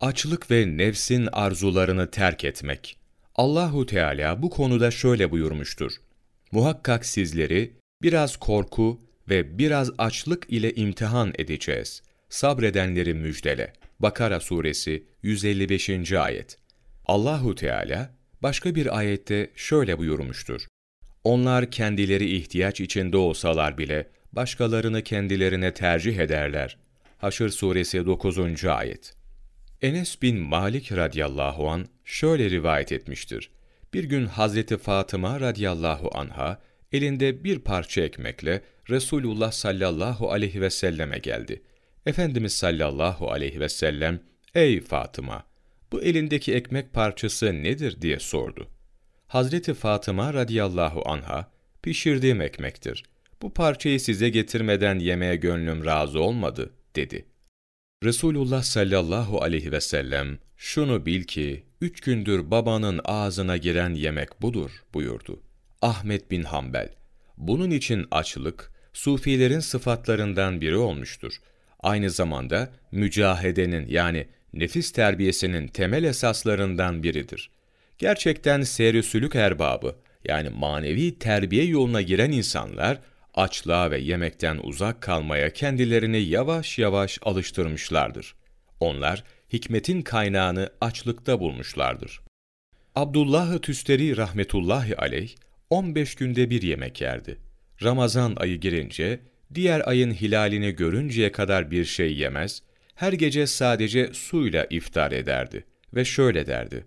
Açlık ve nefsin arzularını terk etmek. Allahu Teala bu konuda şöyle buyurmuştur. Muhakkak sizleri biraz korku ve biraz açlık ile imtihan edeceğiz. Sabredenleri müjdele. Bakara suresi 155. ayet. Allahu Teala başka bir ayette şöyle buyurmuştur. Onlar kendileri ihtiyaç içinde olsalar bile başkalarını kendilerine tercih ederler. Haşr suresi 9. ayet. Enes bin Malik radıyallahu an şöyle rivayet etmiştir. Bir gün Hazreti Fatıma radıyallahu anha elinde bir parça ekmekle Resulullah sallallahu aleyhi ve selleme geldi. Efendimiz sallallahu aleyhi ve sellem, ''Ey Fatıma, bu elindeki ekmek parçası nedir?'' diye sordu. Hazreti Fatıma radıyallahu anha, ''Pişirdiğim ekmektir. Bu parçayı size getirmeden yemeye gönlüm razı olmadı.'' dedi. Resulullah sallallahu aleyhi ve sellem, ''Şunu bil ki, üç gündür babanın ağzına giren yemek budur.'' buyurdu. Ahmet bin Hanbel, bunun için açlık, sufilerin sıfatlarından biri olmuştur. Aynı zamanda mücahedenin yani nefis terbiyesinin temel esaslarından biridir. Gerçekten seyri erbabı yani manevi terbiye yoluna giren insanlar açlığa ve yemekten uzak kalmaya kendilerini yavaş yavaş alıştırmışlardır. Onlar hikmetin kaynağını açlıkta bulmuşlardır. Abdullah Tüsteri rahmetullahi aleyh 15 günde bir yemek yerdi. Ramazan ayı girince diğer ayın hilalini görünceye kadar bir şey yemez, her gece sadece suyla iftar ederdi ve şöyle derdi: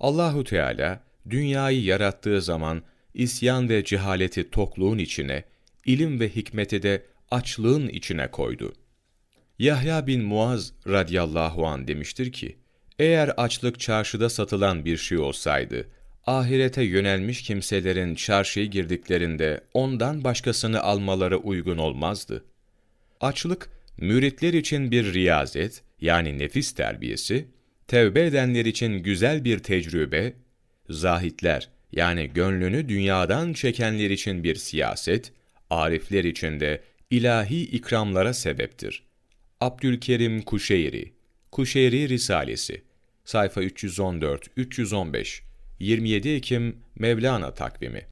Allahu Teala dünyayı yarattığı zaman isyan ve cehaleti tokluğun içine, ilim ve hikmeti de açlığın içine koydu. Yahya bin Muaz radıyallahu an demiştir ki, eğer açlık çarşıda satılan bir şey olsaydı, ahirete yönelmiş kimselerin çarşıya girdiklerinde ondan başkasını almaları uygun olmazdı. Açlık, müritler için bir riyazet, yani nefis terbiyesi, tevbe edenler için güzel bir tecrübe, zahitler, yani gönlünü dünyadan çekenler için bir siyaset, arifler için de ilahi ikramlara sebeptir. Abdülkerim Kuşeyri, Kuşeyri Risalesi, sayfa 314-315, 27 Ekim Mevlana takvimi